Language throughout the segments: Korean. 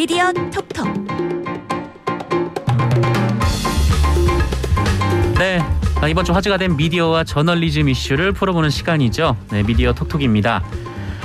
미디어 톡톡. 네. 아, 이번 주 화제가 된 미디어와 저널리즘 이슈를 풀어보는 시간이죠. 네, 미디어 톡톡입니다.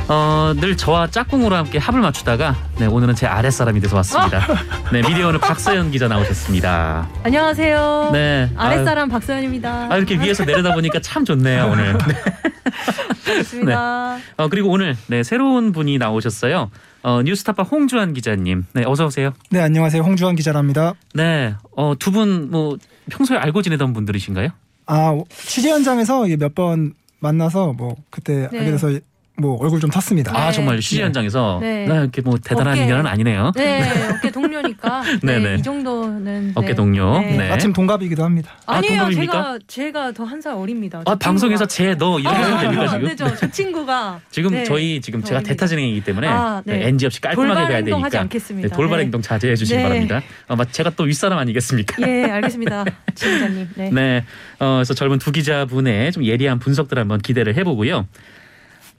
어, 늘 저와 짝꿍으로 함께 합을 맞추다가 네, 오늘은 제 아랫사람이 돼서 왔습니다. 네, 미디어 오늘 박서연 기자 나오셨습니다. 안녕하세요. 네. 아랫사람 박서연입니다. 아, 이렇게 위에서 내려다 보니까 참 좋네요, 오늘. 네. 좋습니다. 어, 그리고 오늘 네, 새로운 분이 나오셨어요. 어, 뉴스타파 홍주환 기자님. 네, 어서 오세요. 네, 안녕하세요. 홍주환 기자랍니다. 네. 어, 두 분 뭐 평소에 알고 지내던 분들이신가요? 아, 취재 현장에서 몇 번 만나서 뭐 그때 네. 알게 돼서 뭐 얼굴 좀 탔습니다. 아, 네. 정말 취재 네. 현장에서 네. 네. 이렇게 뭐 대단한 어깨. 인연은 아니네요. 네, 어깨 동료니까 네 네. 네, 이 정도는 어깨 네. 동료. 네. 네. 마침 동갑이기도 합니다. 아, 아니에요. 동갑입니까? 제가 제가 더 한 살 어립니다. 아, 저 방송에서. 제 너 이렇게 하면 됩니까 지금? 네, 저, 저 친구가 지금 네, 저희 지금 더 제가 어립니다. 대타 진행이기 때문에 아, 네. 네, NG 없이 깔끔하게 돌발 가야 행동하지 되니까 않겠습니다. 네, 돌발 네. 행동 자제해 주시기 네. 바랍니다. 어, 마- 제가 또 윗사람 아니겠습니까? 예, 알겠습니다. 진 기자님. 네. 네. 어, 그래서 젊은 두 기자분의 좀 예리한 분석들 한번 기대를 해보고요.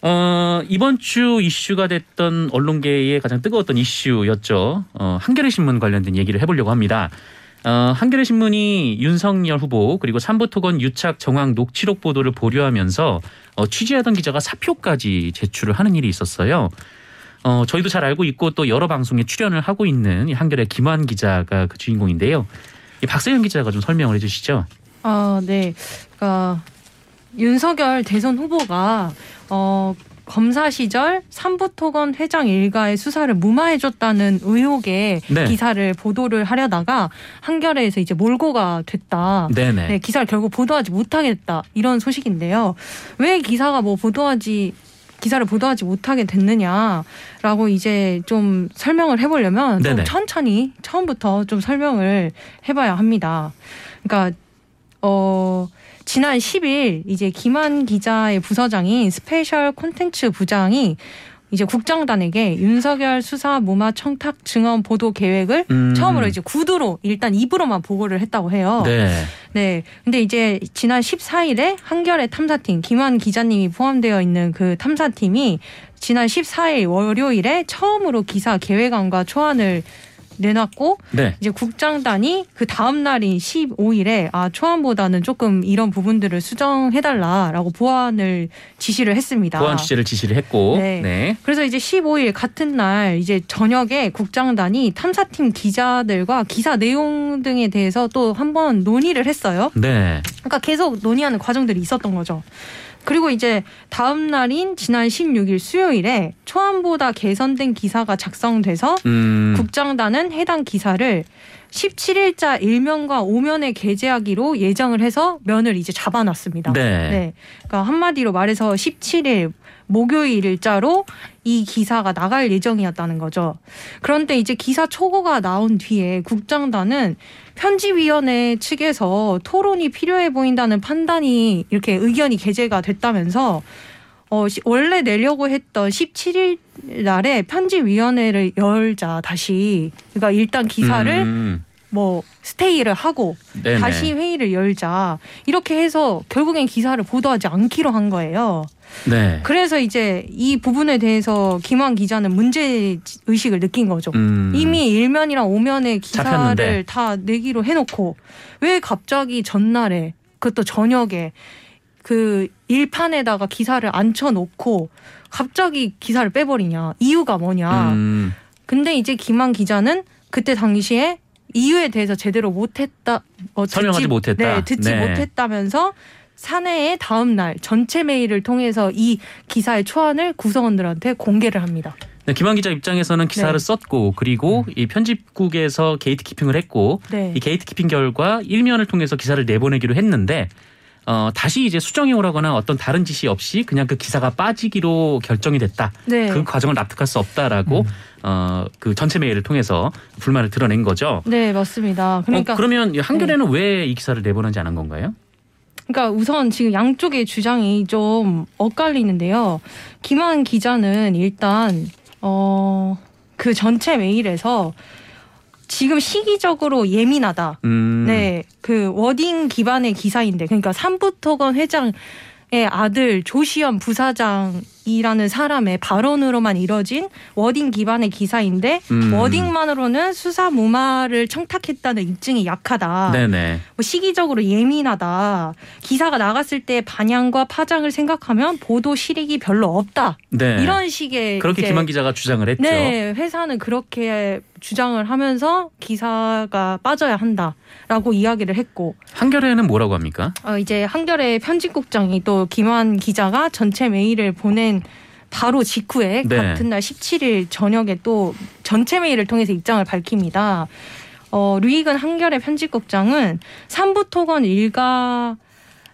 어, 이번 주 이슈가 됐던 언론계의 가장 뜨거웠던 이슈였죠. 어, 한겨레 신문 관련된 얘기를 해보려고 합니다. 어, 한겨레 신문이 윤석열 후보 그리고 삼부토건 유착 정황 녹취록 보도를 보류하면서 어, 취재하던 기자가 사표까지 제출을 하는 일이 있었어요. 어, 저희도 잘 알고 있고 또 여러 방송에 출연을 하고 있는 이 한겨레 김환 기자가 그 주인공인데요. 이 박세현 기자가 좀 설명을 해주시죠. 아, 네. 그러니까 윤석열 대선 후보가 어 검사 시절 삼부토건 회장 일가의 수사를 무마해줬다는 의혹의 네. 기사를 보도를 하려다가 한겨레에서 이제 몰고가 됐다. 네네. 네, 기사를 결국 보도하지 못하게 됐다. 이런 소식인데요. 왜 기사가 뭐 보도하지 기사를 보도하지 못하게 됐느냐라고 이제 좀 설명을 해보려면 좀. 천천히 처음부터 좀 설명을 해봐야 합니다. 그러니까 어 지난 10일 이제 김완 기자의 부서장인 스페셜 콘텐츠 부장이 이제 국장단에게 윤석열 수사 무마 청탁 증언 보도 계획을 음. 처음으로 이제 구두로 일단 입으로만 보고를 했다고 해요. 네. 네. 근데 이제 지난 14일에 한겨레 탐사팀 김환 기자님이 포함되어 있는 그 탐사팀이 지난 14일 월요일에 처음으로 기사 계획안과 초안을 내놨고 네. 이제 국장단이 그 다음 날인 15일에 아 초안보다는 조금 이런 부분들을 수정해달라라고 보완을 지시를 했습니다. 보안 취재를 지시를 했고. 네. 네. 그래서 이제 15일 같은 날 이제 저녁에 국장단이 탐사팀 기자들과 기사 내용 등에 대해서 또 한번 논의를 했어요. 네. 그러니까 계속 논의하는 과정들이 있었던 거죠. 그리고 이제 다음 날인 지난 16일 수요일에 초안보다 개선된 기사가 작성돼서 음. 국장단은 해당 기사를 17일자 일면과 오면에 게재하기로 예정을 해서 면을 이제 잡아놨습니다. 네. 그러니까 한마디로 말해서 17일 목요일 일자로 이 기사가 나갈 예정이었다는 거죠. 그런데 이제 기사 초고가 나온 뒤에 국장단은 편집위원회 측에서 토론이 필요해 보인다는 판단이 이렇게 의견이 게재가 됐다면서 어, 시- 원래 내려고 했던 17일 날에 편집위원회를 열자 다시 그러니까 일단 기사를 음. 뭐 스테이를 하고 네네. 다시 회의를 열자 이렇게 해서 결국엔 기사를 보도하지 않기로 한 거예요. 네. 그래서 이제 이 부분에 대해서 김환 기자는 문제 의식을 느낀 거죠. 음. 이미 일면이랑 오면의 기사를 잡혔는데. 다 내기로 해놓고 왜 갑자기 전날에 그것도 저녁에 그 일판에다가 기사를 앉혀놓고 갑자기 기사를 빼버리냐 이유가 뭐냐. 음. 근데 이제 김완 기자는 그때 당시에 이유에 대해서 제대로 못했다. 어, 설명하지 듣지- 못했다. 네, 듣지 네. 못했다면서 사내의 다음 날 전체 메일을 통해서 이 기사의 초안을 구성원들한테 공개를 합니다. 네, 김완 기자 입장에서는 기사를 네. 썼고 그리고 이 편집국에서 gatekeeping을 했고 네. 이 gatekeeping 결과 일면을 통해서 기사를 내보내기로 했는데 어, 다시 이제 수정이 오라거나 어떤 다른 지시 없이 그냥 그 기사가 빠지기로 결정이 됐다. 네. 그 과정을 납득할 수 없다라고 어, 그 전체 메일을 통해서 불만을 드러낸 거죠. 네, 맞습니다. 그러니까 어, 그러면 이 한겨레는 왜이 기사를 내보내지 않은 건가요? 그러니까 우선 지금 양쪽의 주장이 좀 엇갈리는데요. 김한 기자는 일단 어 그 전체 메일에서 지금 시기적으로 예민하다. 음. 네, 그 워딩 기반의 기사인데, 그러니까 삼부토건 회장의 아들 조시연 부사장의 이라는 사람의 발언으로만 이뤄진 워딩 기반의 기사인데 음. 워딩만으로는 수사 무마를 청탁했다는 입증이 약하다. 네네. 뭐 시기적으로 예민하다. 기사가 나갔을 때 반향과 파장을 생각하면 보도 실익이 별로 없다. 네. 이런 식의 그렇게 이제 김한 기자가 주장을 했죠. 네, 회사는 그렇게 주장을 하면서 기사가 빠져야 한다라고 이야기를 했고 한겨레는 뭐라고 합니까? 어, 이제 한겨레 편집국장이 또 김환 기자가 전체 메일을 보낸 바로 직후에 네. 같은 날 17일 저녁에 또 전체 메일을 통해서 입장을 밝힙니다. 어, 류익은 한겨레 편집국장은 삼부 토건 일가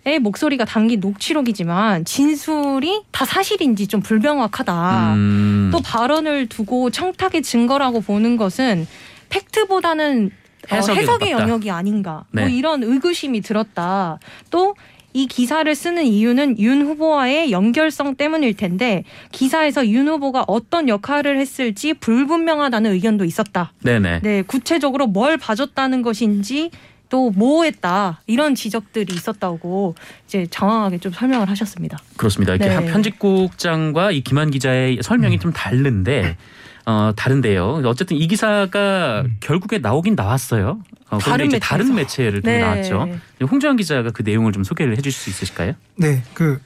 의 목소리가 담긴 녹취록이지만 진술이 다 사실인지 좀 불명확하다. 음. 또 발언을 두고 청탁의 증거라고 보는 것은 팩트보다는 어, 해석의 가깝다. 영역이 아닌가. 네. 뭐 이런 의구심이 들었다. 또 이 기사를 쓰는 이유는 윤 후보와의 연결성 때문일 텐데 기사에서 윤 후보가 어떤 역할을 했을지 불분명하다는 의견도 있었다. 네네. 네, 구체적으로 뭘 봐줬다는 것인지 또뭐 했다 이런 지적들이 있었다고 이제 장황하게 좀 설명을 하셨습니다. 그렇습니다. 이렇게 네. 한 편집국장과 이 김한 기자의 설명이 좀 다른데 어 다른데요. 어쨌든 이 기사가 결국에 나오긴 나왔어요. 어, 그런데 다른 이제. 다른 매체를 통해 네. 나왔죠. 홍주환 기자가 그 내용을 좀 소개를 해주실 수 있으실까요? 네, 그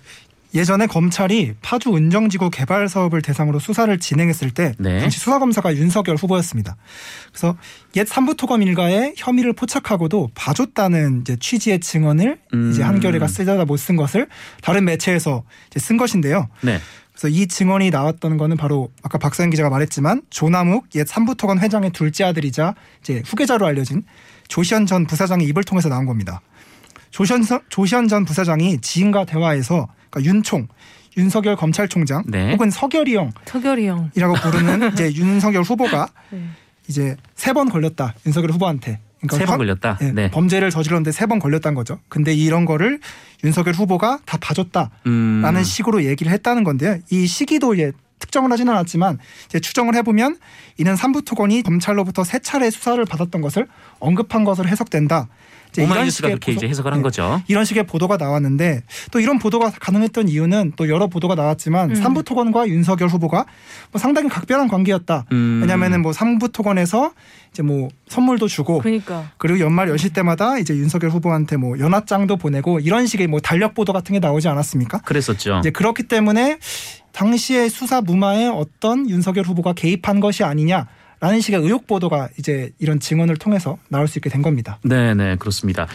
예전에 검찰이 파주 은정지구 개발 사업을 대상으로 수사를 진행했을 때 네. 당시 수사검사가 윤석열 후보였습니다. 그래서 옛 삼부토검 일가의 혐의를 포착하고도 봐줬다는 이제 취지의 증언을 음. 이제 한겨레가 쓰다가 못쓴 것을 다른 매체에서 이제 쓴 것인데요. 네. 그래서 이 증언이 나왔던 거는 바로 아까 박사현 기자가 말했지만 조남욱 옛 삼부토건 회장의 둘째 아들이자 이제 후계자로 알려진 조시현 전 부사장의 입을 통해서 나온 겁니다. 조시현, 서- 조시현 전 부사장이 지인과 대화에서 그러니까 윤총, 윤석열 검찰총장 네. 혹은 서결이 서결이 형. 형이라고 부르는 이제 윤석열 후보가 네. 이제 세 번 걸렸다 윤석열 후보한테. 그러니까 세번 현- 걸렸다. 예, 네. 범죄를 저질렀는데 세 번 걸렸다는 거죠. 근데 이런 거를 윤석열 후보가 다 봐줬다. 음. 라는 식으로 얘기를 했다는 건데요. 이 시기도 예, 특정을 하지는 않았지만 이제 추정을 해보면 이는 삼부토건이 검찰로부터 세 차례 수사를 받았던 것을 언급한 것으로 해석된다. 오마이뉴스가 그렇게 보도- 이제 해석을 한 네, 거죠. 이런 식의 보도가 나왔는데 또 이런 보도가 가능했던 이유는 또 여러 보도가 나왔지만 음. 삼부토건과 윤석열 후보가 뭐 상당히 각별한 관계였다. 음. 왜냐하면은 뭐 삼부토건에서 이제 뭐 선물도 주고 그러니까. 그리고 연말 연시 때마다 이제 윤석열 후보한테 뭐 연합장도 보내고 이런 식의 뭐 달력 보도 같은 게 나오지 않았습니까? 그랬었죠. 이제 그렇기 때문에 당시의 수사 무마에 어떤 윤석열 후보가 개입한 것이 아니냐 라는 식의 의혹 보도가 이제 이런 증언을 통해서 나올 수 있게 된 겁니다. 네, 네, 그렇습니다.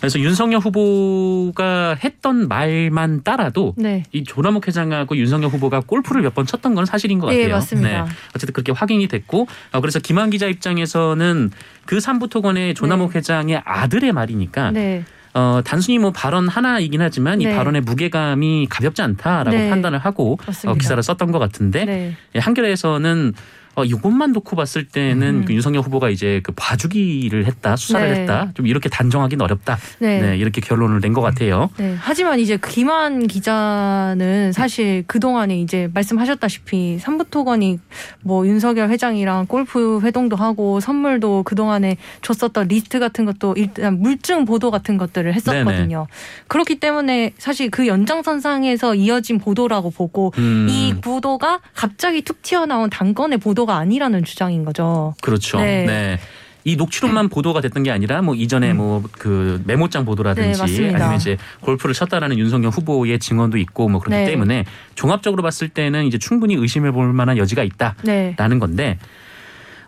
그래서 윤석열 후보가 했던 말만 따라도 네. 이 조남욱 회장하고 윤석열 후보가 골프를 몇 번 쳤던 건 사실인 것 네, 같아요. 맞습니다. 어쨌든 그렇게 확인이 됐고, 어, 그래서 김한 기자 입장에서는 그 삼부토건의 조남욱 네. 회장의 아들의 말이니까, 네. 어, 단순히 뭐 발언 하나이긴 하지만 이 네. 발언의 무게감이 가볍지 않다라고 네. 판단을 하고. 어, 기사를 썼던 것 같은데, 네. 예, 한겨레에서는 어, 이것만 놓고 봤을 때는 음. 그 윤석열 후보가 이제 그 봐주기를 했다, 수사를 네. 했다, 좀 이렇게 단정하기는 어렵다. 네. 네, 이렇게 결론을 낸 것 같아요. 네. 하지만 이제 김한 기자는 사실 그 동안에 이제 말씀하셨다시피 삼부토건이 뭐 윤석열 회장이랑 골프 회동도 하고 선물도 그 동안에 줬었던 리스트 같은 것도 일단 물증 보도 같은 것들을 했었거든요. 그렇기 때문에 사실 그 연장선상에서 이어진 보도라고 보고 음, 이 보도가 갑자기 툭 튀어나온 단건의 보도 가 아니라는 주장인 거죠. 그렇죠. 네. 네. 이 녹취록만 보도가 됐던 게 아니라 뭐 이전에 뭐그 메모장 보도라든지 네. 아니면 이제 골프를 쳤다라는 윤석열 후보의 증언도 있고 뭐 그렇기 네. 때문에 종합적으로 봤을 때는 이제 충분히 의심해 볼 만한 여지가 있다라는 네. 건데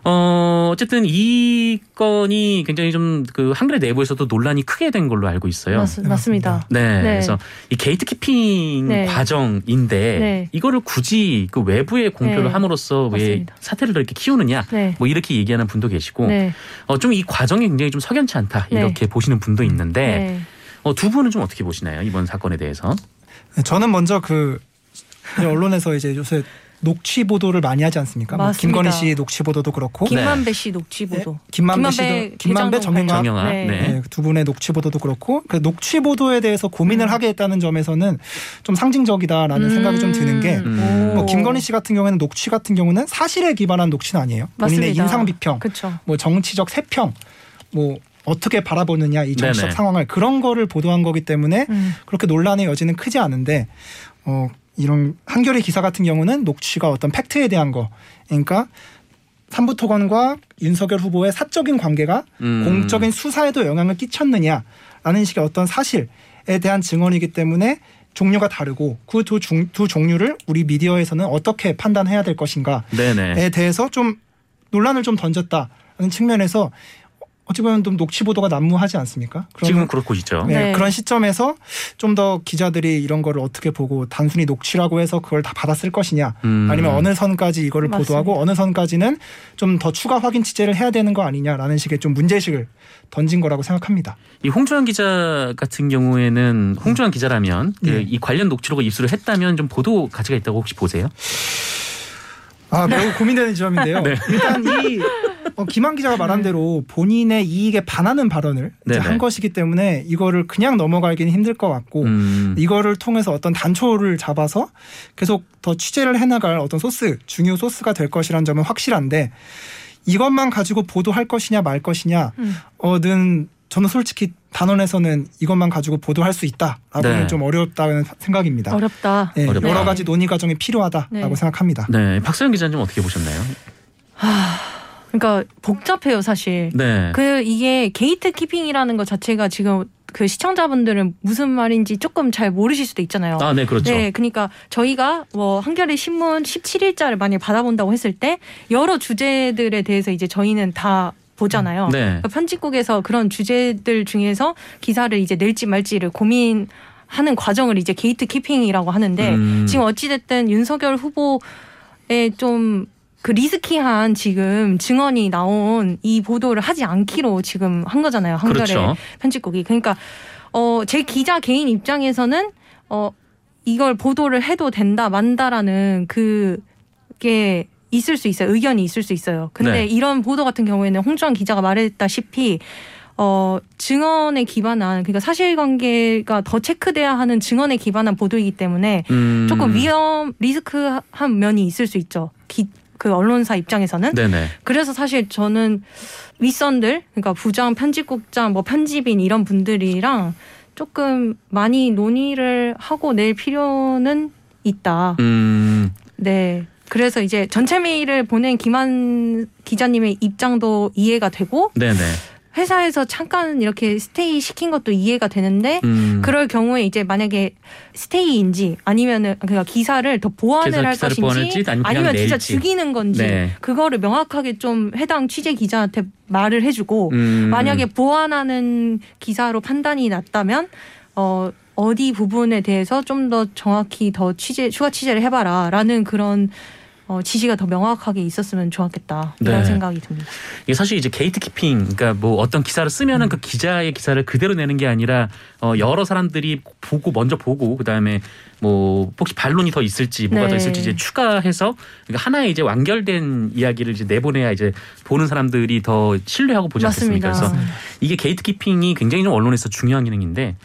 어 어쨌든 이 건이 굉장히 좀 그 한겨레 내부에서도 논란이 크게 된 걸로 알고 있어요. 맞, 맞습니다. 네, 네. 그래서 이 gatekeeping 네. 과정인데 네. 이거를 굳이 그 외부에 공표를 네. 함으로써 왜 맞습니다. 사태를 이렇게 키우느냐 네. 뭐 이렇게 얘기하는 분도 계시고 네. 어, 좀 이 과정이 굉장히 좀 석연치 않다 네. 이렇게 보시는 분도 있는데 네. 어, 두 분은 좀 어떻게 보시나요 이번 사건에 대해서? 네, 저는 먼저 그 언론에서 이제 요새 녹취 보도를 많이 하지 않습니까? 뭐 맞습니다. 김건희 씨 녹취 보도도 그렇고 김만배 씨 녹취 보도. 네, 김만배 씨도 김만배 정영학 정영학. 네. 네. 네, 두 분의 녹취 보도도 그렇고 그 녹취 보도에 대해서 고민을 음. 하게 했다는 점에서는 좀 상징적이다라는 생각이 좀 드는 게 음. 뭐 오. 김건희 씨 같은 경우에는 녹취 같은 경우는 사실에 기반한 녹취는 아니에요. 본인의 맞습니다. 인상 비평, 그렇죠. 뭐 정치적 세평, 뭐 어떻게 바라보느냐 이 정치적 네네. 상황을 그런 거를 보도한 거기 때문에 음. 그렇게 논란의 여지는 크지 않은데 어 이런 한겨레 기사 같은 경우는 녹취가 어떤 팩트에 대한 거, 그러니까 삼부토건과 윤석열 후보의 사적인 관계가 음. 공적인 수사에도 영향을 끼쳤느냐라는 식의 어떤 사실에 대한 증언이기 때문에 종류가 다르고 그 두 두 종류를 우리 미디어에서는 어떻게 판단해야 될 것인가에 네네. 대해서 좀 논란을 좀 던졌다는 측면에서 어찌 보면 좀 녹취 보도가 난무하지 않습니까? 지금은 그렇고 있죠. 네, 네. 그런 시점에서 좀 더 기자들이 이런 거를 어떻게 보고 단순히 녹취라고 해서 그걸 다 받았을 것이냐 음. 아니면 어느 선까지 이거를 맞습니다. 보도하고 어느 선까지는 좀 더 추가 확인 취재를 해야 되는 거 아니냐라는 식의 좀 문제의식을 던진 거라고 생각합니다. 이 홍주환 기자 같은 경우에는 홍주환 기자라면 그 네. 이 관련 녹취록을 입수를 했다면 좀 보도 가치가 있다고 혹시 보세요? 아 매우 고민되는 지점인데요. 네. 일단 이 어, 김한 기자가 말한 대로 본인의 이익에 반하는 발언을 이제. 한 것이기 때문에 이거를 그냥 넘어가기는 힘들 것 같고 음. 이거를 통해서 어떤 단초를 잡아서 계속 더 취재를 해나갈 어떤 소스 중요 소스가 될 것이라는 점은 확실한데 이것만 가지고 보도할 것이냐 말 것이냐 음. 어는 저는 솔직히 단원에서는 이것만 가지고 보도할 수 있다라고는 네. 좀 어렵다는 생각입니다. 어렵다. 네, 어렵다. 여러 가지 논의 과정이 필요하다라고 네. 생각합니다. 네, 박서영 기자는 좀 어떻게 보셨나요? 그러니까 복잡해요 사실. 네. 그 이게 gatekeeping이라는 것 자체가 지금 그 시청자분들은 무슨 말인지 조금 잘 모르실 수도 있잖아요. 아, 네, 그렇죠. 네, 그러니까 저희가 뭐 한겨레 신문 17일자를 만약 받아본다고 했을 때 여러 주제들에 대해서 이제 저희는 다 보잖아요. 네. 그러니까 편집국에서 그런 주제들 중에서 기사를 이제 낼지 말지를 고민 하는 과정을 이제 gatekeeping이라고 하는데 음. 지금 어찌됐든 윤석열 후보의 좀 그 risky한 지금 증언이 나온 이 보도를 하지 않기로 지금 한 거잖아요. 한겨레 그렇죠. 편집국이. 그러니까 어 제 기자 개인 입장에서는 어 이걸 보도를 해도 된다 만다라는 그게 있을 수 있어요. 의견이 있을 수 있어요. 근데 네. 이런 보도 같은 경우에는 홍주환 기자가 말했다시피 어 증언에 기반한 그러니까 사실관계가 더 체크돼야 하는 증언에 기반한 보도이기 때문에 음. 조금 위험 리스크한 면이 있을 수 있죠. 기, 그 언론사 입장에서는 네네. 그래서 사실 저는 윗선들 그러니까 부장 편집국장 뭐 편집인 이런 분들이랑 조금 많이 논의를 하고 낼 필요는 있다. 음. 네. 그래서 이제 전체 메일을 보낸 김한 기자님의 입장도 이해가 되고 네네. 회사에서 잠깐 이렇게 스테이 시킨 것도 이해가 되는데 음. 그럴 경우에 이제 만약에 스테이인지 아니면은 그러니까 기사를 더 보완을 기사- 할 것인지 보완할지 아니면 아니면 진짜. 죽이는 건지 네. 그거를 명확하게 좀 해당 취재 기자한테 말을 해주고 음. 만약에 보완하는 기사로 판단이 났다면 어 어디 부분에 대해서 좀 더 정확히 더 취재 추가 취재를 해봐라라는 그런 어, 지시가 더 명확하게 있었으면 좋았겠다 이런 네. 생각이 듭니다. 이게 사실 이제 gatekeeping, 그러니까 뭐 어떤 기사를 쓰면은 음. 그 기자의 기사를 그대로 내는 게 아니라 어 여러 사람들이 보고 먼저 보고 그 다음에 뭐 혹시 반론이 더 있을지 뭐가 더 네. 있을지 이제 추가해서 그러니까 하나의 이제 완결된 이야기를 이제 내보내야 이제 보는 사람들이 더 신뢰하고 보지? 맞습니다. 그래서 이게 gatekeeping이 굉장히 좀 언론에서 중요한 기능인데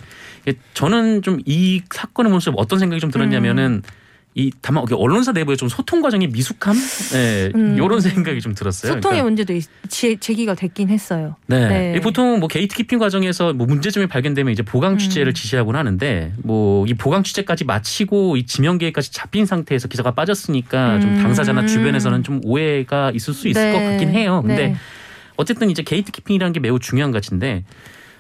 저는 좀 이 사건을 보면서 어떤 생각이 좀 들었냐면은 음. 이 다만 언론사 내부의 좀 소통 과정의 미숙함, 네, 음. 이런 생각이 좀 들었어요. 소통의 그러니까 문제도 제, 제기가 됐긴 했어요. 네. 네. 보통 뭐 gatekeeping 과정에서 뭐 문제점이 발견되면 이제 보강 취재를 음. 지시하곤 하는데 뭐 이 보강 취재까지 마치고 이 지면 계획까지 잡힌 상태에서 기사가 빠졌으니까 좀 음. 당사자나 주변에서는 좀 오해가 있을 수 있을 것 같긴 해요. 근데 네. 어쨌든 이제 gatekeeping이라는 게 매우 중요한 가치인데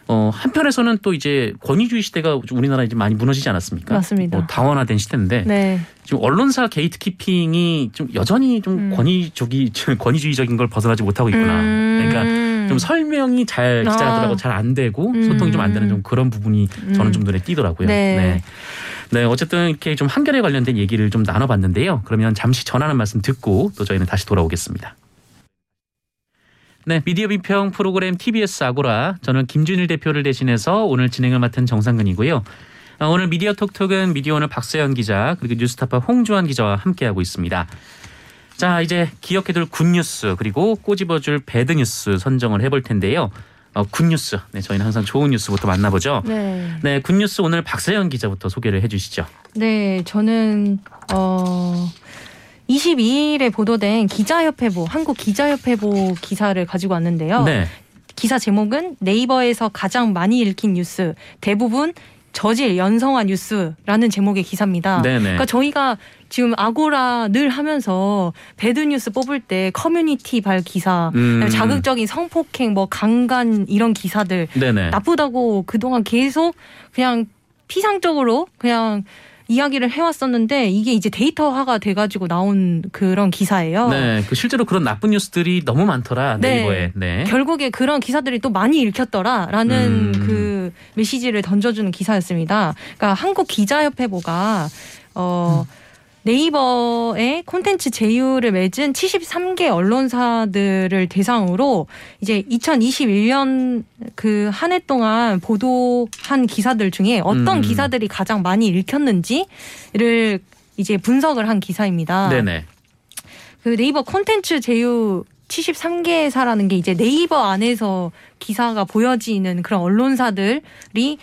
어 한편에서는 또 이제 권위주의 시대가 우리나라 이제 많이 무너지지 않았습니까? 맞습니다. 뭐 다원화된 시대인데 네. 지금 언론사 gatekeeping이 좀 여전히 좀 음. 권위적이 권위주의적인 걸 벗어나지 못하고 있구나. 음. 그러니까 좀 설명이 잘 기자들하고 아. 잘안 되고 음. 소통이 좀 안 되는 좀 그런 부분이 저는 음. 좀 눈에 띄더라고요. 네. 네. 네, 어쨌든 이렇게 좀 한겨레 관련된 얘기를 좀 나눠봤는데요. 그러면 잠시 전하는 말씀 듣고 또 저희는 다시 돌아오겠습니다. 네, 미디어 비평 프로그램 TBS 아고라 저는 김준일 대표를 대신해서 오늘 진행을 맡은 정상근이고요. 아, 오늘 미디어 톡톡은 미디어 오늘 박세현 기자 그리고 뉴스타파 홍주환 기자와 함께하고 있습니다. 자 이제 기억해둘 good news 그리고 꼬집어줄 bad news 선정을 해볼 텐데요. 어, good news 네, 저희는 항상 좋은 뉴스부터 만나보죠. 네. 네, good news 오늘 박세현 기자부터 소개를 해주시죠. 네, 저는 어 22일에 보도된 기자협회보 한국 기자협회보 기사를 가지고 왔는데요. 네, 기사 제목은 네이버에서 가장 많이 읽힌 뉴스 대부분 저질 연성화 뉴스라는 제목의 기사입니다. 네네. 그러니까 저희가 지금 아고라 늘 하면서 bad news 뽑을 때 커뮤니티 발 기사, 음. 자극적인 성폭행, 뭐 강간 이런 기사들 네네. 나쁘다고 그동안 계속 그냥 피상적으로 그냥 이야기를 해왔었는데 이게 이제 데이터화가 돼가지고 나온 그런 기사예요. 네, 그 실제로 그런 나쁜 뉴스들이 너무 많더라 네. 네이버에. 네. 결국에 그런 기사들이 또 많이 읽혔더라라는 음. 그 메시지를 던져주는 기사였습니다. 그러니까 한국 기자협회보가 어. 네이버의 콘텐츠 제휴를 맺은 73개 언론사들을 대상으로 이제 2021년 그 한 해 동안 보도한 기사들 중에 어떤 음. 기사들이 가장 많이 읽혔는지를 이제 분석을 한 기사입니다. 네네. 그 네이버 콘텐츠 제휴 73개사라는 게 이제 네이버 안에서 기사가 보여지는 그런 언론사들이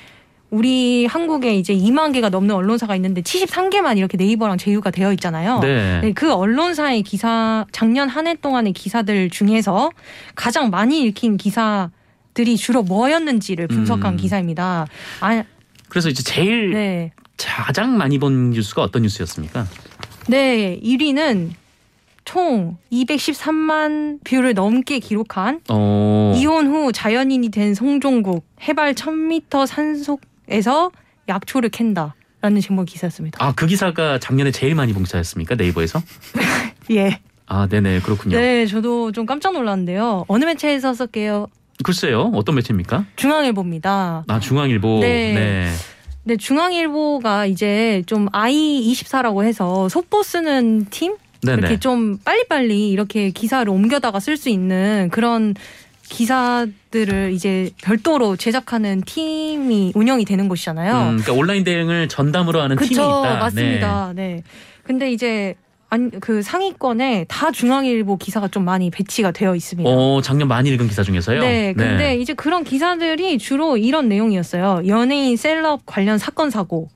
우리 한국에 이제 2만 개가 넘는 언론사가 있는데 73개만 이렇게 네이버랑 제휴가 되어 있잖아요. 네. 네, 그 언론사의 기사 작년 한 해 동안의 기사들 중에서 가장 많이 읽힌 기사들이 주로 뭐였는지를 분석한 음. 기사입니다. 아, 그래서 이제 제일 네. 가장 많이 본 뉴스가 어떤 뉴스였습니까? 네, 1위는 총 213만 view를 넘게 기록한 어. 이혼 후 자연인이 된 송종국 해발 1000m 산속 에서 약초를 캔다 라는 제목 기사였습니다. 아, 그 기사가 작년에 제일 많이 본 기사였습니까? 네이버에서? 예. 아, 네네. 그렇군요. 네, 저도 좀 깜짝 놀랐는데요. 어느 매체에서 썼게요? 글쎄요. 어떤 매체입니까? 중앙일보입니다. 아, 중앙일보. 네. 네. 네, 중앙일보가 이제 좀 i24라고 해서 속보 쓰는 팀 네네. 이렇게 좀 빨리빨리 이렇게 기사를 옮겨다가 쓸 수 있는 그런 기사들을 이제 별도로 제작하는 팀이 운영이 되는 곳이잖아요. 음, 그러니까 온라인 대응을 전담으로 하는 팀이 그쵸, 있다. 맞습니다. 네. 근데 이제 안, 그 상위권에 다 중앙일보 기사가 좀 많이 배치가 되어 네. 있습니다. 어, 작년 많이 읽은 기사 중에서요. 네, 근데 이제 그런 기사들이 주로 이런 내용이었어요. 연예인 셀럽 관련 사건 사고,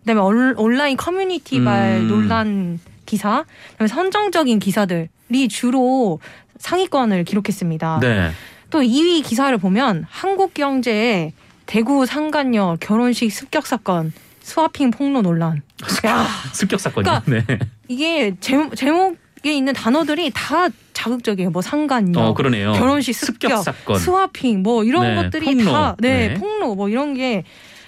그다음에 얼- 온라인 커뮤니티 발 음. 논란 기사, 그다음에 선정적인 기사들이 주로 상위권을 기록했습니다. 네. 또 2위 기사를 보면 한국경제의 대구 상간녀 결혼식 습격 사건, swapping 폭로 논란. 야, 습격 사건이요. 그러니까 네. 이게 제목, 제목에 있는 단어들이 다 자극적이에요. 뭐 상간녀, 어, 그러네요. 결혼식 습격, 습격 사건. swapping 뭐 이런 네, 것들이 폭로. 다 네, 네. 폭로 뭐 이런 게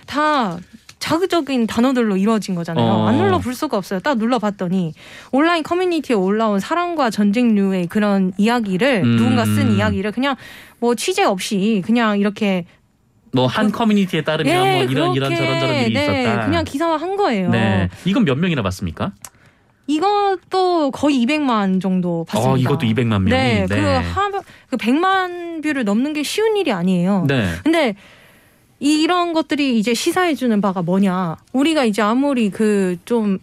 다 자극적인 단어들로 이루어진 거잖아요. 어. 안 눌러 볼 수가 없어요. 딱 눌러 봤더니 온라인 커뮤니티에 올라온 사랑과 전쟁류의 그런 이야기를 음. 누군가 쓴 이야기를 그냥 뭐 취재 없이 그냥 이렇게 뭐한 커뮤니티에 따르면 예, 뭐 이런 이런 그렇게, 저런 저런 일이 네, 있었다. 그냥 기사화 한 거예요. 네. 이건 몇 명이나 봤습니까? 이것도 거의 200만 정도 봤습니다. 어, 이것도 200만 명이. 네, 그, 하, 그 100만 view를 넘는 게 쉬운 일이 아니에요. 네. 근데 이런 것들이 이제 시사해 주는 바가 뭐냐? 우리가 이제 아무리 그 좀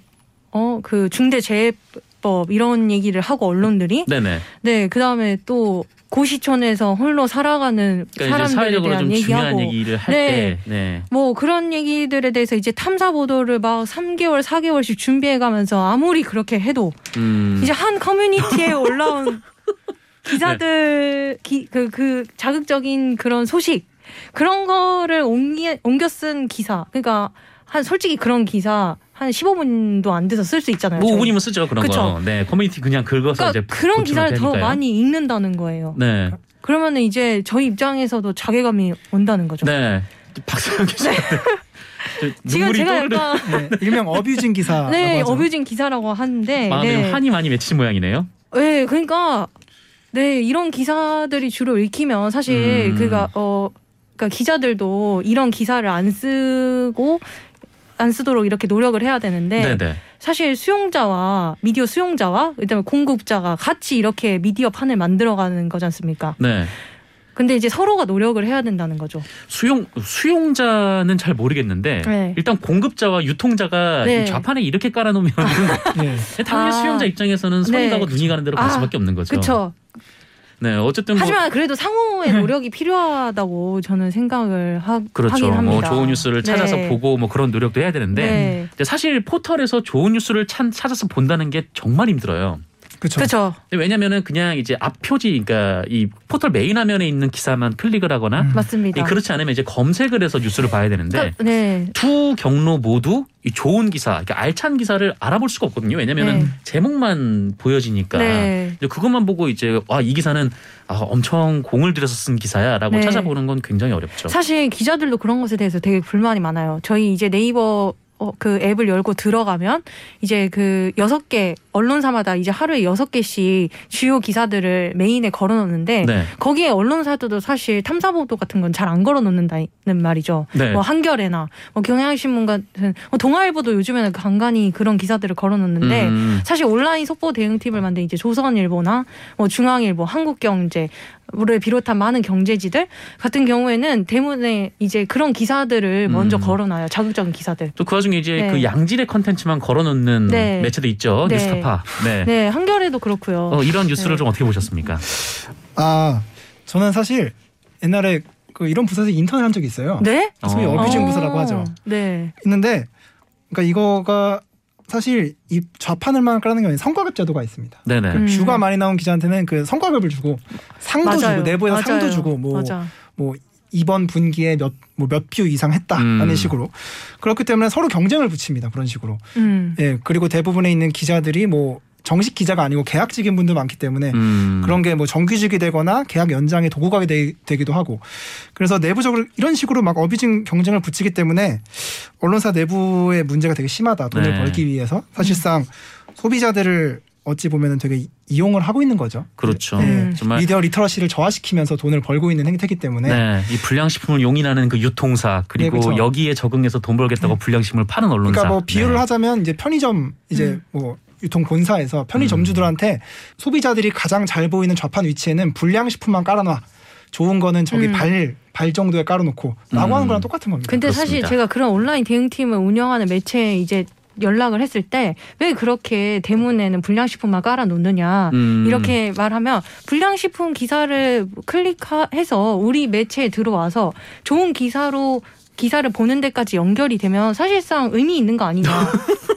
어 그 중대재해법 이런 얘기를 하고 언론들이 네네. 네 그 다음에 또 고시촌에서 홀로 살아가는 그러니까 사람들에 대한 얘기하고 얘기를 할 네. 때, 네. 뭐 그런 얘기들에 대해서 이제 탐사 보도를 막 3개월, 4개월씩 준비해 가면서 아무리 그렇게 해도 음. 이제 한 커뮤니티에 올라온 기사들 기, 그, 그 자극적인 그런 소식 그런 거를 옮기, 옮겨 쓴 기사 그러니까 한 솔직히 그런 기사 한 15분도 안 돼서 쓸 수 있잖아요. 뭐 저희. 5분이면 쓰죠 그런 그쵸. 거. 네. 커뮤니티 그냥 긁어서 이제 그러니까 그런 고치면 기사를 더 되니까요. 많이 읽는다는 거예요. 네. 그러면은 이제 저희 입장에서도 자괴감이 온다는 거죠. 네. 박수영 기자한테 지금 제가 떠오르는 약간 네, 일명 abusing 기사. 네 abusing 기사라고 하는데 마음에 네. 한이 많이 맺히신 모양이네요. 네, 그러니까 네 이런 기사들이 주로 읽히면 사실 음. 그가 어 그러니까 기자들도 이런 기사를 안 쓰고 안 쓰도록 이렇게 노력을 해야 되는데 네, 네. 사실 수용자와 미디어 수용자와 그다음에 공급자가 같이 이렇게 미디어 판을 만들어가는 거지 않습니까? 네. 근데 이제 서로가 노력을 해야 된다는 거죠. 수용 수용자는 잘 모르겠는데 네. 일단 공급자와 유통자가 네. 이 좌판에 이렇게 깔아놓으면 네. 당연히 아. 수용자 입장에서는 손이 네. 가고 눈이 가는 대로 갈 아, 수밖에 없는 거죠. 그렇죠. 네, 어쨌든 뭐 하지만 그래도 상호의 노력이 필요하다고 저는 생각을 하, 그렇죠. 하긴 합니다. 뭐 좋은 뉴스를 찾아서 네. 보고 뭐 그런 노력도 해야 되는데 네. 근데 사실 포털에서 좋은 뉴스를 찾, 찾아서 본다는 게 정말 힘들어요. 그렇죠. 왜냐면은 그냥 이제 앞 표지, 그러니까 이 포털 메인 화면에 있는 기사만 클릭을 하거나 음. 맞습니다. 이 그렇지 않으면 이제 검색을 해서 뉴스를 봐야 되는데 그, 네. 두 경로 모두 이 좋은 기사, 그러니까 알찬 기사를 알아볼 수가 없거든요. 왜냐면은 네. 제목만 보여지니까. 네. 그것만 보고 이제 와이 기사는 아, 엄청 공을 들여서 쓴 기사야라고 네. 찾아보는 건 굉장히 어렵죠. 사실 기자들도 그런 것에 대해서 되게 불만이 많아요. 저희 이제 네이버 어, 그 앱을 열고 들어가면 이제 그 여섯 개 언론사마다 이제 하루에 여섯 개씩 주요 기사들을 메인에 걸어 놓는데 네. 거기에 언론사들도 사실 탐사 보도 같은 건 잘 안 걸어 놓는다는 말이죠. 네. 뭐 한겨레나 뭐 경향신문 같은 뭐 동아일보도 요즘에는 간간히 그런 기사들을 걸어 놓는데 음, 사실 온라인 속보 대응팀을 만든 이제 조선일보나 뭐 중앙일보, 한국경제 를 비롯한 많은 경제지들 같은 경우에는 대문에 이제 그런 기사들을 먼저 음. 걸어놔요. 자극적인 기사들. 또 그 와중에 이제 네. 그 양질의 컨텐츠만 걸어놓는 네. 매체도 있죠. 네. 뉴스타파. 네. 네, 한겨레도 그렇고요. 어, 이런 뉴스를 네. 좀 어떻게 보셨습니까? 아 저는 사실 옛날에 그 이런 부서에서 인턴을 한 적이 있어요. 네? 소위 어. abusing 부서라고 하죠. 네. 있는데 그러니까 이거가 사실 이 좌판을만 깔는 게 아니라 성과급 제도가 있습니다. 네네. 음. view가 많이 나온 기자한테는 그 성과급을 주고 상도 맞아요. 주고 내부에서 맞아요. 상도 주고 뭐 맞아. 뭐 이번 분기에 몇 뭐 몇 view 이상 했다라는 음. 식으로 그렇기 때문에 서로 경쟁을 붙입니다 그런 식으로 음. 예 그리고 대부분에 있는 기자들이 뭐 정식 기자가 아니고 계약직인 분들 많기 때문에 음. 그런 게 뭐 정규직이 되거나 계약 연장의 도구가 되, 되기도 하고 그래서 내부적으로 이런 식으로 막 어비징 경쟁을 붙이기 때문에 언론사 내부의 문제가 되게 심하다 돈을 네. 벌기 위해서 사실상 소비자들을 어찌 보면은 되게 이용을 하고 있는 거죠. 그렇죠. 음. 정말 미디어 리터러시를 저하시키면서 돈을 벌고 있는 행태이기 때문에 네, 이 불량식품을 용인하는 그 유통사 그리고 네, 그렇죠. 여기에 적응해서 돈 벌겠다고 불량식품을 파는 언론사. 그러니까 뭐 비유를 네. 하자면 이제 편의점 이제 음. 뭐 유통 본사에서 편의점주들한테 소비자들이 가장 잘 보이는 좌판 위치에는 불량식품만 깔아놔. 좋은 거는 저기 음. 발, 발 정도에 깔아놓고 라고 음. 하는 거랑 똑같은 겁니다. 근데 그렇습니다. 사실 제가 그런 온라인 대응팀을 운영하는 매체에 이제 연락을 했을 때 왜 그렇게 대문에는 불량식품만 깔아놓느냐 음. 이렇게 말하면 불량식품 기사를 클릭해서 우리 매체에 들어와서 좋은 기사로 기사를 보는 데까지 연결이 되면 사실상 의미 있는 거 아니냐.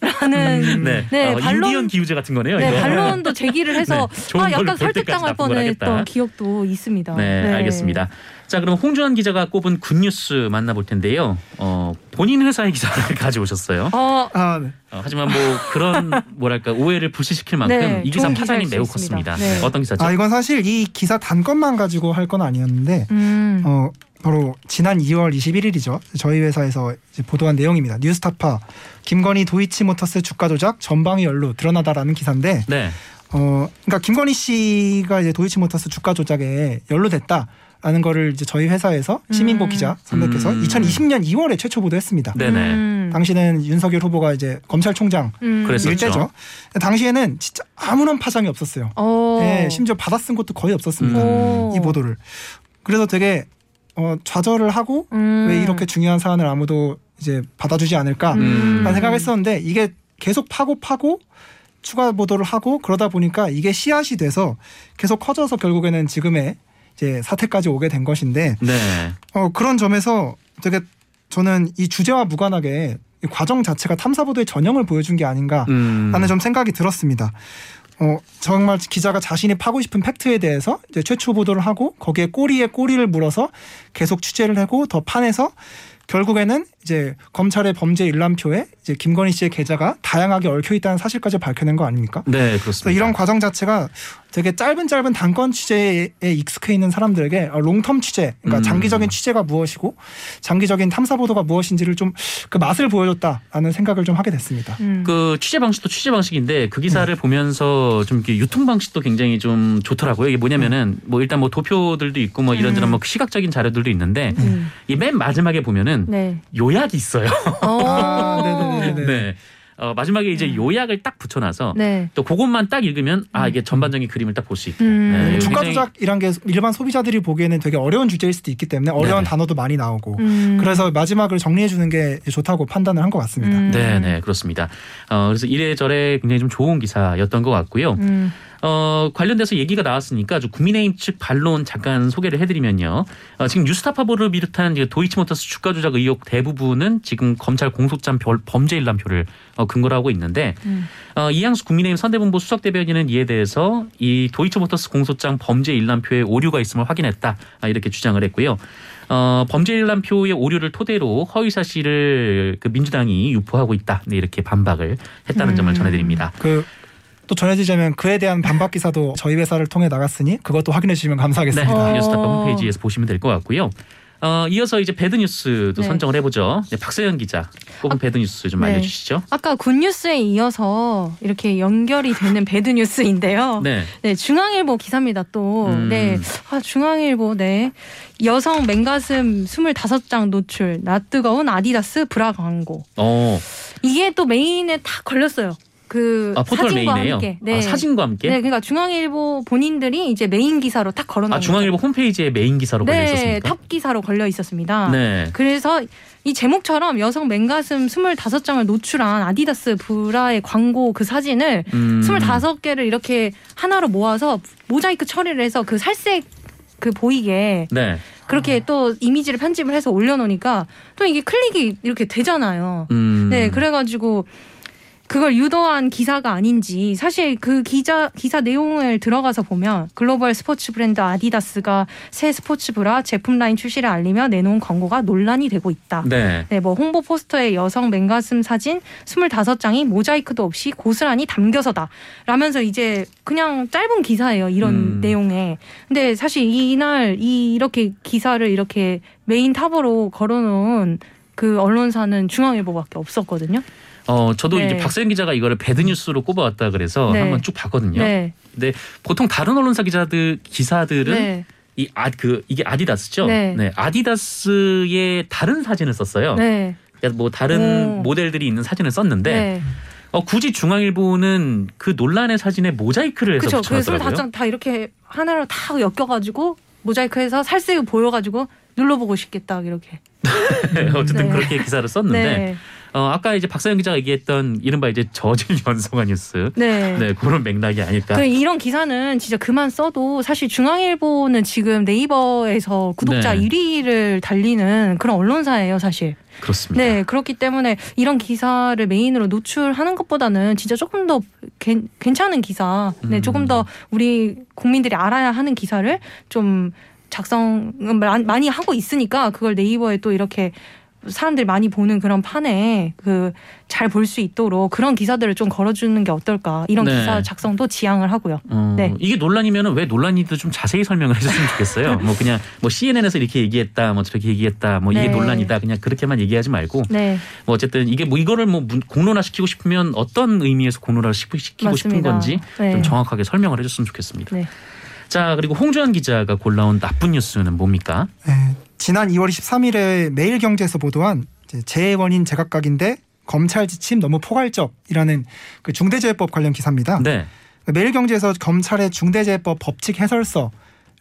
라는 네, 네, 어, 반론- 기우제 같은 거네요. 네, 이거. 반론도 제기를 해서 네, 아 약간 설득당할. 뻔했던 기억도 있습니다. 네, 알겠습니다. 자, 그럼 홍주환 기자가 꼽은 굿뉴스 만나볼 텐데요. 어, 본인 회사의 기사를 가져오셨어요. 어, 아, 네. 어, 하지만 뭐 그런 뭐랄까 오해를 불식시킬 만큼 네, 이 기사 파장이 매우 수 있습니다. 컸습니다. 네. 네, 어떤 기사죠? 아 이건 사실 이 기사 단건만 가지고 할 건 아니었는데 음. 어 바로 지난 2월 21일이죠. 저희 회사에서 이제 보도한 내용입니다. 뉴스타파 김건희 도이치모터스 주가 조작 전방위 연루 드러나다라는 기사인데 네. 어 그러니까 김건희 씨가 이제 도이치모터스 주가 조작에 연루됐다 라는 거를 이제 저희 회사에서 시민보 음. 기자 선배께서 음. 2020년 2월에 최초 보도했습니다. 네네. 음. 당시는 윤석열 후보가 이제 검찰총장 음. 일때죠. 당시에는 진짜 아무런 파장이 없었어요. 어. 예, 심지어 받아 쓴 것도 거의 없었습니다. 음. 오. 이 보도를. 그래서 되게 어, 좌절을 하고 음. 왜 이렇게 중요한 사안을 아무도 이제 받아주지 않을까라는 음. 생각했었는데 이게 계속 파고 파고 추가 보도를 하고 그러다 보니까 이게 씨앗이 돼서 계속 커져서 결국에는 지금의 이제 사태까지 오게 된 것인데 네. 어, 그런 점에서 되게 저는 이 주제와 무관하게 이 과정 자체가 탐사 보도의 전형을 보여준 게 아닌가 음. 라는 좀 생각이 들었습니다. 어, 정말 기자가 자신이 파고 싶은 팩트에 대해서 이제 최초 보도를 하고 거기에 꼬리에 꼬리를 물어서 계속 취재를 하고 더 파내서 결국에는 이제 검찰의 범죄 일람표에 이제 김건희 씨의 계좌가 다양하게 얽혀 있다는 사실까지 밝혀낸 거 아닙니까? 네, 그렇습니다. 이런 과정 자체가 되게 짧은 짧은 단건 취재에 익숙해 있는 사람들에게 어, 롱텀 취재, 그러니까 음. 장기적인 취재가 무엇이고 장기적인 탐사 보도가 무엇인지를 좀 그 맛을 보여줬다라는 생각을 좀 하게 됐습니다. 음. 그 취재 방식도 취재 방식인데 그 기사를 보면서 좀 유통 방식도 굉장히 좀 좋더라고요. 이게 뭐냐면은 뭐 일단 뭐 도표들도 있고 뭐 이런저런 음. 뭐 시각적인 자료들도 있는데 음. 이맨 마지막에 보면은 네. 요 약이 있어요. 어. 아, 네네네네. 네. 어, 마지막에 이제 요약을 딱 붙여놔서 네. 또 그것만 딱 읽으면 아 이게 전반적인 그림을 딱 볼 수 있고. 음. 네, 주가 굉장히- 조작이란 게 일반 소비자들이 보기에는 되게 어려운 주제일 수도 있기 때문에 어려운 네네. 단어도 많이 나오고 음. 그래서 마지막을 정리해 주는 게 좋다고 판단을 한 것 같습니다. 음. 네, 네, 그렇습니다. 어, 그래서 이래저래 굉장히 좀 좋은 기사였던 것 같고요. 음. 어, 관련돼서 얘기가 나왔으니까 좀 국민의힘 측 반론 잠깐 소개를 해드리면요. 어, 지금 뉴스타파보를 비롯한 도이치모터스 주가 조작 의혹 대부분은 지금 검찰 공소장 별- 범죄 일람표를 어, 근거로 하고 있는데 음. 어, 이양수 국민의힘 선대본부 수석 대변인은 이에 대해서 이 도이치모터스 공소장 범죄 일람표에 오류가 있음을 확인했다 아, 이렇게 주장을 했고요. 어, 범죄 일람표의 오류를 토대로 허위 사실을 그 민주당이 유포하고 있다 네, 이렇게 반박을 했다는 음. 점을 전해드립니다. 그 또 전해지자면 그에 대한 반박 기사도 저희 회사를 통해 나갔으니 그것도 확인해 주시면 네, 감사하겠습니다. 어. 뉴스타파 홈페이지에서 보시면 될 것 같고요. 어, 이어서 이제 bad news도 네. 선정을 해보죠. 네, 박서연 기자 꼽은 bad news 좀 네. 알려주시죠. 아까 good news에 이어서 이렇게 연결이 되는 bad news인데요. 네. 네, 중앙일보 기사입니다 또. 음. 네. 아, 중앙일보, 네. 여성 맨가슴 25장 노출, 나 뜨거운 아디다스 브라 광고. 어, 이게 또 메인에 다 걸렸어요. 그 아, 포털 사진과 메인이에요. 함께. 네. 아, 사진과 함께. 네, 그러니까 중앙일보 본인들이 이제 메인 기사로 딱 걸어놓은 아, 중앙일보 홈페이지에 메인 기사로 걸려 네, 있었습니까? 탑 기사로 걸려 있었습니다. 네. 그래서 이 제목처럼 여성 맨가슴 25장을 노출한 아디다스 브라의 광고 그 사진을 음. 25개를 이렇게 하나로 모아서 모자이크 처리를 해서 그 살색 그 보이게 네. 그렇게 또 이미지를 편집을 해서 올려놓으니까 또 이게 클릭이 이렇게 되잖아요. 음. 네, 그래가지고 그걸 유도한 기사가 아닌지 사실 그 기자 기사 내용을 들어가서 보면 글로벌 스포츠 브랜드 아디다스가 새 스포츠 브라 제품 라인 출시를 알리며 내놓은 광고가 논란이 되고 있다. 네. 네, 뭐 홍보 포스터에 여성 맨가슴 사진 25장이 모자이크도 없이 고스란히 담겨서다. 라면서 이제 그냥 짧은 기사예요. 이런 음. 내용에. 근데 사실 이날 이 이렇게 기사를 이렇게 메인 탑으로 걸어놓은 그 언론사는 중앙일보밖에 없었거든요. 어, 저도 네. 이제 박서연 기자가 이거를 bad news로 꼽아왔다 그래서 네. 한번 쭉 봤거든요. 네. 보통 다른 언론사 기자들 기사들은 네. 이아 그 이게 아디다스죠. 네. 아디다스의 다른 사진을 썼어요. 네. 그러니까 뭐 다른 오. 모델들이 있는 사진을 썼는데 네. 어, 굳이 중앙일보는 그 논란의 사진에 모자이크를 해서 그렇죠. 그 붙여놨더라고요. 25장 다 이렇게 하나로 다 엮여가지고 모자이크해서 살색을 보여가지고 눌러보고 싶겠다 이렇게. 어쨌든 네. 그렇게 기사를 썼는데 네. 어, 아까 이제 박사영 기자가 얘기했던 이른바 이제 저질 연성화 뉴스 네. 네 그런 맥락이 아닐까. 그 이런 기사는 진짜 그만 써도 사실 중앙일보는 지금 네이버에서 구독자 네. 1위를 달리는 그런 언론사예요, 사실. 그렇습니다. 네, 그렇기 때문에 이런 기사를 메인으로 노출하는 것보다는 진짜 조금 더 괜- 괜찮은 기사, 네, 음. 조금 더 우리 국민들이 알아야 하는 기사를 좀 작성 음, 많이 하고 있으니까 그걸 네이버에 또 이렇게 사람들이 많이 보는 그런 판에 그 잘 볼 수 있도록 그런 기사들을 좀 걸어주는 게 어떨까 이런 네. 기사 작성도 지향을 하고요. 어, 네. 이게 논란이면 왜 논란인지 좀 자세히 설명을 해줬으면 좋겠어요. 뭐 그냥 뭐 CNN에서 이렇게 얘기했다, 뭐 저렇게 얘기했다, 뭐 이게 네. 논란이다, 그냥 그렇게만 얘기하지 말고 네, 뭐 어쨌든 이게 뭐 이거를 뭐 문- 공론화 시키고 싶으면 어떤 의미에서 공론화 시키고 싶은 맞습니다. 건지 네. 좀 정확하게 설명을 해줬으면 좋겠습니다. 네. 자 그리고 홍주환 기자가 골라온 나쁜 뉴스는 뭡니까? 네, 지난 2월 23일에 매일경제에서 보도한 재해 원인 제각각인데 검찰 지침 너무 포괄적이라는 그 중대재해법 관련 기사입니다. 네. 매일경제에서 검찰의 중대재해법 법칙 해설서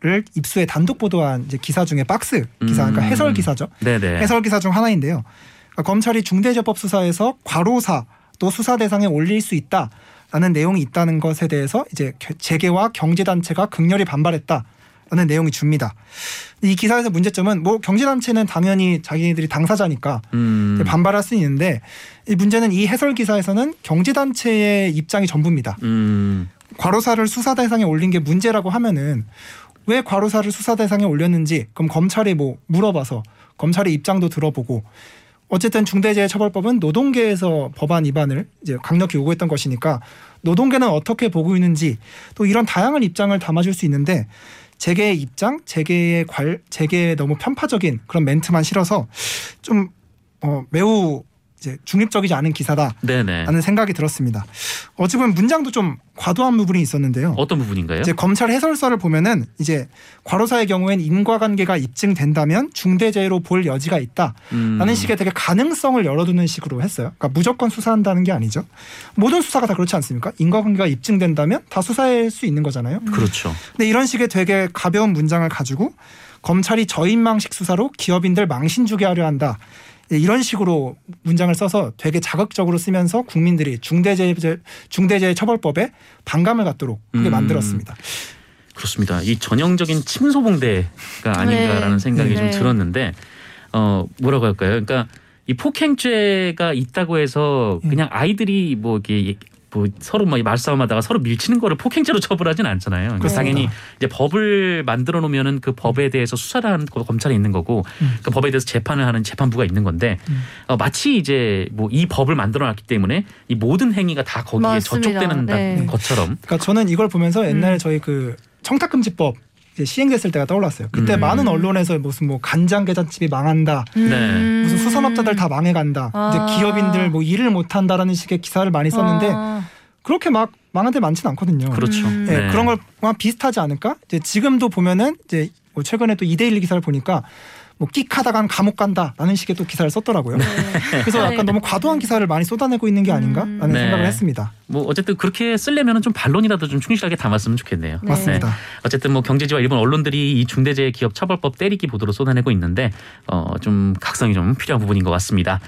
를 입수해 단독 보도한 기사 중에 박스 기사, 그러니까 음. 해설 기사죠. 네네. 해설 기사 중 하나인데요. 그러니까 검찰이 중대재해법 수사에서 과로사 또 수사 대상에 올릴 수 있다라는 내용이 있다는 것에 대해서 이제 겨- 재계와 경제 단체가 극렬히 반발했다 라는 내용이 줍니다. 이 기사에서 문제점은 뭐 경제단체는 당연히 자기네들이 당사자니까 음. 반발할 수 있는데 이 문제는 이 해설 기사에서는 경제단체의 입장이 전부입니다. 음. 과로사를 수사 대상에 올린 게 문제라고 하면은 왜 과로사를 수사 대상에 올렸는지 그럼 검찰이 뭐 물어봐서 검찰의 입장도 들어보고 어쨌든 중대재해처벌법은 노동계에서 법안 위반을 이제 강력히 요구했던 것이니까 노동계는 어떻게 보고 있는지 또 이런 다양한 입장을 담아줄 수 있는데 재계의 입장, 재계의 관, 재계의 너무 편파적인 그런 멘트만 실어서 좀 어, 매우 이제 중립적이지 않은 기사다라는. 생각이 들었습니다. 어찌 보면 문장도 좀 과도한 부분이 있었는데요. 어떤 부분인가요? 이제 검찰 해설서를 보면은 이제 과로사의 경우엔 인과관계가 입증된다면 중대재해로 볼 여지가 있다라는 음. 식의 되게 가능성을 열어두는 식으로 했어요. 그러니까 무조건 수사한다는 게 아니죠. 모든 수사가 다 그렇지 않습니까? 인과관계가 입증된다면 다 수사할 수 있는 거잖아요. 그렇죠. 근데 이런 식의 되게 가벼운 문장을 가지고 검찰이 저인망식 수사로 기업인들 망신 주게 하려 한다. 예, 이런 식으로 문장을 써서 되게 자극적으로 쓰면서 국민들이 중대재해 중대재해 처벌법에 반감을 갖도록 그렇게 음. 만들었습니다. 그렇습니다. 이 전형적인 침소봉대가 아닌가라는 네. 생각이 좀 네. 들었는데 어 뭐라고 할까요? 그러니까 이 폭행죄가 있다고 해서 음. 그냥 아이들이 뭐 이게 뭐 서로 막 말싸움하다가 서로 밀치는 거를 폭행죄로 처벌하진 않잖아요. 그러니까 그렇습니다. 당연히 이제 법을 만들어 놓으면은 그 법에 대해서 수사를 하는 거- 검찰이 있는 거고 음. 그 법에 대해서 재판을 하는 재판부가 있는 건데 음. 어, 마치 이제 뭐 이 법을 만들어 놨기 때문에 이 모든 행위가 다 거기에 맞습니다. 저촉되는 네. 것처럼 그러니까 저는 이걸 보면서 옛날 에 음. 저희 그 청탁금지법 시행됐을 때가 떠올랐어요. 그때 음. 많은 언론에서 무슨 뭐 간장 게장집이 망한다, 음. 무슨 수산업자들 다 망해간다, 아. 이제 기업인들 뭐 일을 못한다라는 식의 기사를 많이 썼는데 아. 그렇게 막 망한 데 많지는 않거든요. 그렇죠. 음. 예, 네. 그런 걸만 비슷하지 않을까? 이제 지금도 보면은 이제 뭐 최근에 또 이데일리 기사를 보니까 뭐 끽하다간 감옥 간다라는 식의 또 기사를 썼더라고요. 그래서 네. 약간 너무 과도한 기사를 많이 쏟아내고 있는 게 아닌가라는 음. 네. 생각을 했습니다. 뭐 어쨌든 그렇게 쓰려면 좀 반론이라도 좀 충실하게 담았으면 좋겠네요. 네. 맞습니다. 어쨌든 뭐 경제지와 일본 언론들이 이 중대재해 기업 처벌법 때리기 보도로 쏟아내고 있는데 어 좀 각성이 좀 필요한 부분인 것 같습니다.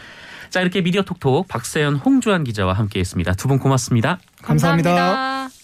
자 이렇게 미디어 톡톡 박세현 홍주환 기자와 함께했습니다. 두 분 고맙습니다. 감사합니다. 감사합니다.